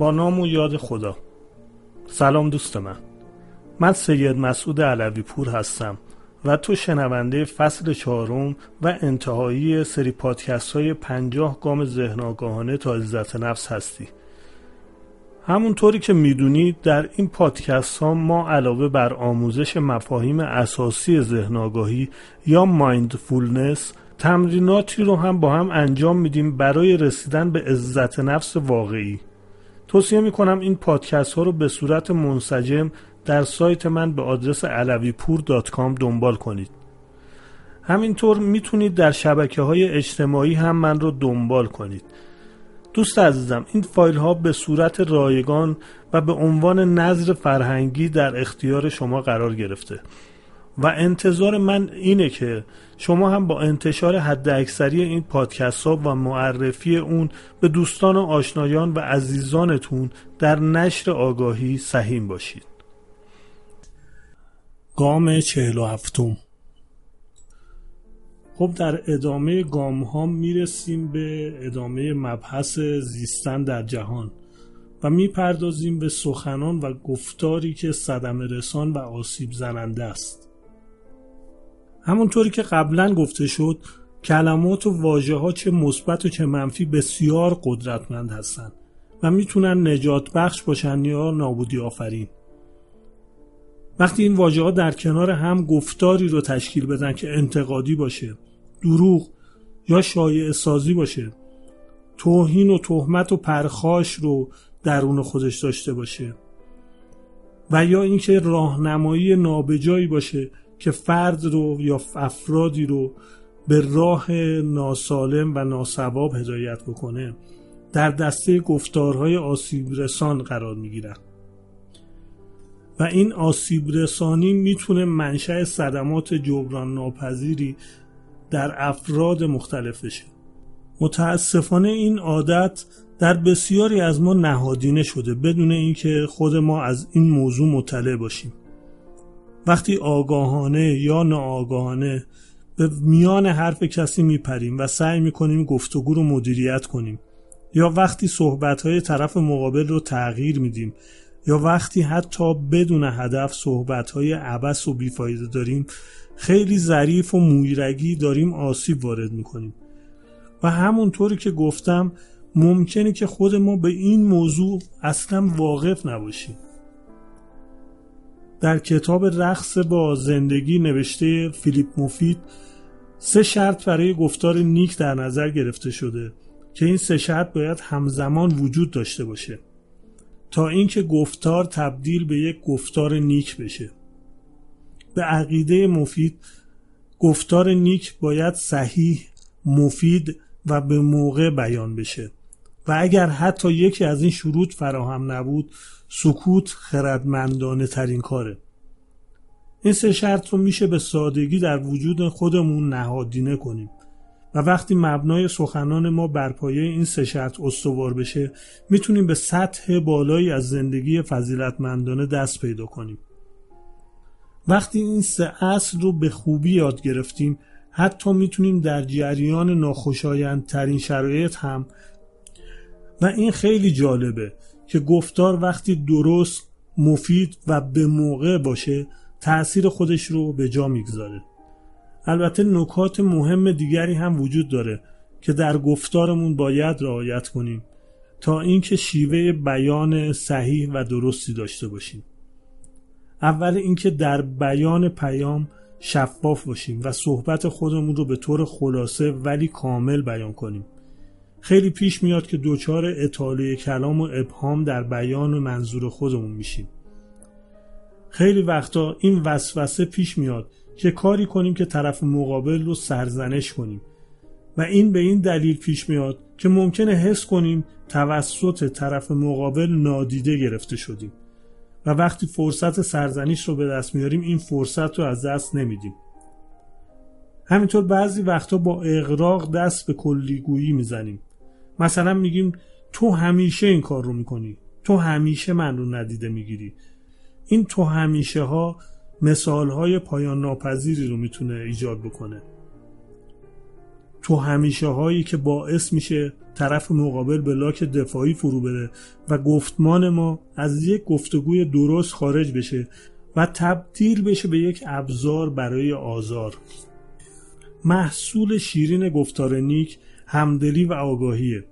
با نام و یاد خدا. سلام دوست من. من سید مسعود علوی پور هستم و تو شنونده فصل چهارم و انتهایی سری پادکست های پنجاه گام ذهن آگاهانه تا عزت نفس هستی. همونطوری که می‌دونید در این پادکست ها ما علاوه بر آموزش مفاهیم اساسی ذهن آگاهی یا مایندفولنس تمریناتی رو هم با هم انجام میدیم برای رسیدن به عزت نفس واقعی. توصیه می‌کنم این پادکست ها رو به صورت منسجم در سایت من به آدرس علویپور.com دنبال کنید. همینطور می‌تونید در شبکه های اجتماعی هم من رو دنبال کنید. دوست عزیزم این فایل ها به صورت رایگان و به عنوان نظر فرهنگی در اختیار شما قرار گرفته. و انتظار من اینه که شما هم با انتشار حد اکثری این پادکست ها و معرفی اون به دوستان و آشنایان و عزیزانتون در نشر آگاهی سهیم باشید. گام چهل و هفتم. خب در ادامه گام ها می‌رسیم به ادامه مبحث زیستن در جهان و می‌پردازیم به سخنان و گفتاری که صدم رسان و آسیب زننده است. همونطوری که قبلا گفته شد کلمات و واژه ها چه مثبت و چه منفی بسیار قدرتمند هستند و می‌تونن نجات بخش باشن یا نابودی آفرین. وقتی این واژه ها در کنار هم گفتاری رو تشکیل بدن که انتقادی باشه دروغ یا شایع سازی باشه توهین و تهمت و پرخاش رو درون خودش داشته باشه و یا اینکه راهنمایی نابجایی باشه که فرد رو یا افرادی رو به راه ناسالم و ناسواب هدایت بکنه در دسته گفتارهای آسیب رسان قرار می‌گیرن و این آسیب رسانی می‌تونه منشأ صدمات جبران ناپذیری در افراد مختلف بشه. متاسفانه این عادت در بسیاری از ما نهادینه شده بدون اینکه خود ما از این موضوع مطلع باشیم. وقتی آگاهانه یا ناآگاهانه به میان حرف کسی میپریم و سعی می‌کنیم گفتگو رو مدیریت کنیم یا وقتی صحبتهای طرف مقابل رو تغییر میدیم یا وقتی حتی بدون هدف صحبتهای عبس و بیفایده داریم خیلی ظریف و مویرگی داریم آسیب وارد می‌کنیم. و همونطوری که گفتم ممکنه که خود ما به این موضوع اصلا واقف نباشیم. در کتاب رقص با زندگی نوشته فیلیپ مفید سه شرط برای گفتار نیک در نظر گرفته شده که این سه شرط باید همزمان وجود داشته باشه تا اینکه گفتار تبدیل به یک گفتار نیک بشه. به عقیده مفید گفتار نیک باید صحیح مفید و به موقع بیان بشه. و اگر حتی یکی از این شروط فراهم نبود سکوت خردمندانه ترین کاره. این سه شرط رو میشه به سادگی در وجود خودمون نهادینه کنیم. و وقتی مبنای سخنان ما بر پایه این سه شرط استوار بشه می‌تونیم به سطح بالایی از زندگی فضیلتمندانه دست پیدا کنیم. وقتی این سه اصل رو به خوبی یاد گرفتیم حتی می‌تونیم در جریان ناخوشایندترین شرایط هم و این خیلی جالبه که گفتار وقتی درست مفید و به موقع باشه تأثیر خودش رو به جا می‌گذاره. البته نکات مهم دیگری هم وجود داره که در گفتارمون باید رعایت کنیم تا اینکه شیوه بیان صحیح و درستی داشته باشیم. اول اینکه در بیان پیام شفاف باشیم و صحبت خودمون رو به طور خلاصه ولی کامل بیان کنیم. خیلی پیش میاد که دوچار اطاله کلام و ابهام در بیان و منظور خودمون میشیم. خیلی وقتا این وسوسه پیش میاد که کاری کنیم که طرف مقابل رو سرزنش کنیم و این به این دلیل پیش میاد که ممکنه حس کنیم توسط طرف مقابل نادیده گرفته شدیم و وقتی فرصت سرزنش رو به دست میاریم این فرصت رو از دست نمیدیم. همینطور بعضی وقتا با اغراق دست به کلیگویی می‌زنیم. مثلا میگیم تو همیشه این کار رو می‌کنی. تو همیشه من رو ندیده می‌گیری. این تو همیشه ها مثال های پایان ناپذیری رو می‌تونه ایجاد بکنه. تو همیشه هایی که باعث میشه طرف مقابل به لاک دفاعی فرو بره و گفتمان ما از یک گفتگوی درست خارج بشه و تبدیل بشه به یک ابزار برای آزار. محصول شیرین گفتار نیک همدلی و آگاهیه.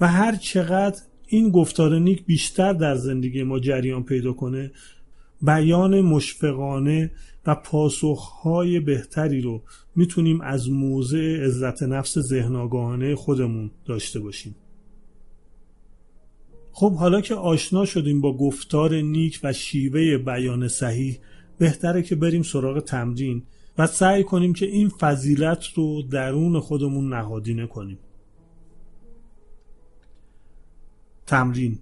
و هر چقدر این گفتار نیک بیشتر در زندگی ما جریان پیدا کنه بیان مشفقانه و پاسخهای بهتری رو می‌تونیم از موضع عزت نفس ذهن خودمون داشته باشیم. خب حالا که آشنا شدیم با گفتار نیک و شیوه بیان صحیح بهتره که بریم سراغ تمرین. و سعی کنیم که این فضیلت رو درون خودمون نهادینه کنیم. تمرین.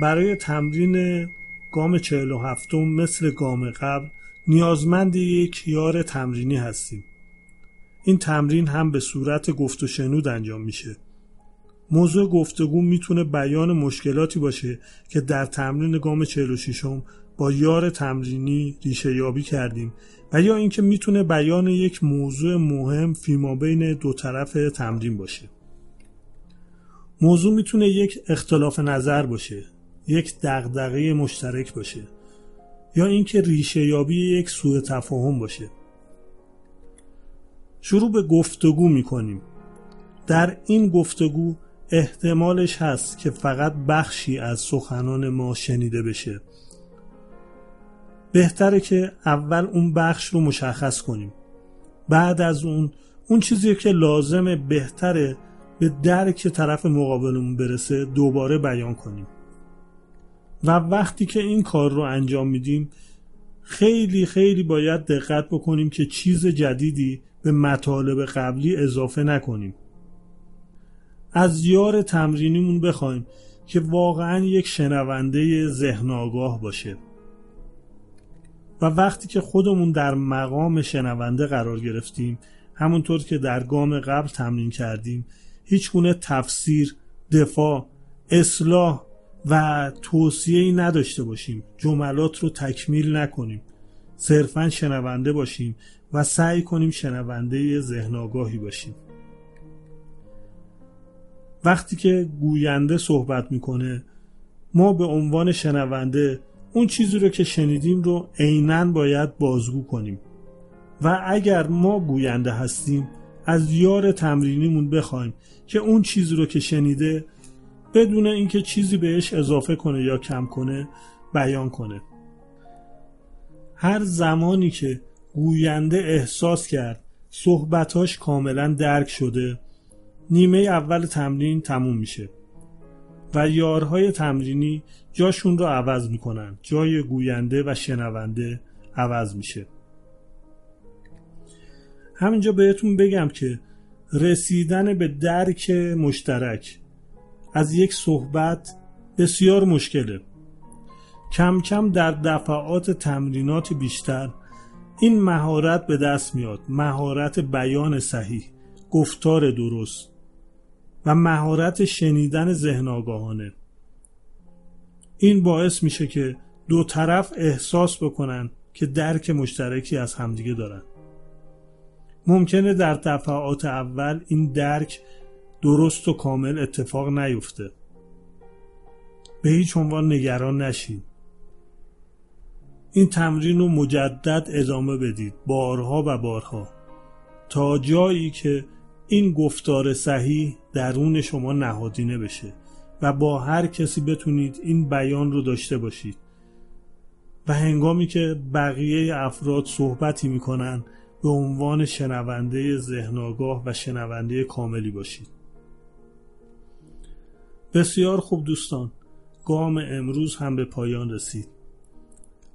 برای تمرین گام 47 مثل گام قبل نیازمند یک یار تمرینی هستیم. این تمرین هم به صورت گفت و شنود انجام میشه. موضوع گفتگو می‌تونه بیان مشکلاتی باشه که در تمرین گام 46 هم با یار تمرینی ریشه یابی کردیم و یا اینکه می‌تونه بیان یک موضوع مهم فیما بین دو طرف تمرین باشه. موضوع می‌تونه یک اختلاف نظر باشه یک دغدغه مشترک باشه یا اینکه ریشه یابی یک سوء تفاهم باشه. شروع به گفتگو می‌کنیم. در این گفتگو احتمالش هست که فقط بخشی از سخنان ما شنیده بشه. بهتره که اول اون بخش رو مشخص کنیم. بعد از اون اون چیزی که لازمه بهتره به درک طرف مقابلمون برسه دوباره بیان کنیم. و وقتی که این کار رو انجام میدیم خیلی خیلی باید دقت بکنیم که چیز جدیدی به مطالب قبلی اضافه نکنیم. از یار تمرینیمون بخوایم که واقعا یک شنونده ذهن آگاه باشه. و وقتی که خودمون در مقام شنونده قرار گرفتیم همونطور که در گام قبل تمرین کردیم هیچ گونه تفسیر، دفاع، اصلاح و توصیه ای نداشته باشیم. جملات رو تکمیل نکنیم. صرفا شنونده باشیم و سعی کنیم شنونده ذهن آگاهی باشیم. وقتی که گوینده صحبت می‌کنه ما به عنوان شنونده اون چیزی رو که شنیدیم رو عینا باید بازگو کنیم. و اگر ما گوینده هستیم از یار تمرینیمون بخوایم که اون چیزی رو که شنیده بدون اینکه چیزی بهش اضافه کنه یا کم کنه بیان کنه. هر زمانی که گوینده احساس کرد صحبتاش کاملا درک شده نیمه اول تمرین تموم میشه. و یارهای تمرینی جاشون رو عوض می‌کنن. جای گوینده و شنونده عوض میشه. همینجا بهتون بگم که رسیدن به درک مشترک از یک صحبت بسیار مشکله. کم کم در دفعات تمرینات بیشتر این مهارت به دست میاد. مهارت بیان صحیح گفتار درست و مهارت شنیدن ذهن آگاهانه. این باعث میشه که دو طرف احساس بکنن که درک مشترکی از همدیگه دارن. ممکنه در دفعات اول این درک درست و کامل اتفاق نیفته. به هیچ عنوان نگران نشید این تمرین رو مجدد ادامه بدید. بارها و بارها. تا جایی که این گفتار صحیح درون شما نهادینه بشه و با هر کسی بتونید این بیان رو داشته باشید. و هنگامی که بقیه افراد صحبتی می‌کنن به عنوان شنونده ذهنآگاه و شنونده کاملی باشید. بسیار خوب دوستان گام امروز هم به پایان رسید.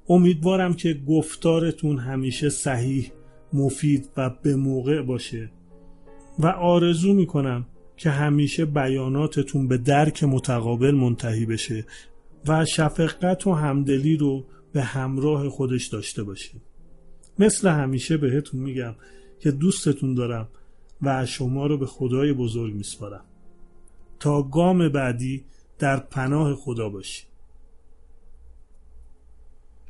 امیدوارم که گفتارتون همیشه صحیح مفید و به موقع باشه. و آرزو می‌کنم که همیشه بیاناتتون به درک متقابل منتهی بشه و شفقت و همدلی رو به همراه خودش داشته باشه مثل همیشه بهتون میگم که دوستتون دارم و شما رو به خدای بزرگ میسپارم. تا گام بعدی در پناه خدا باشید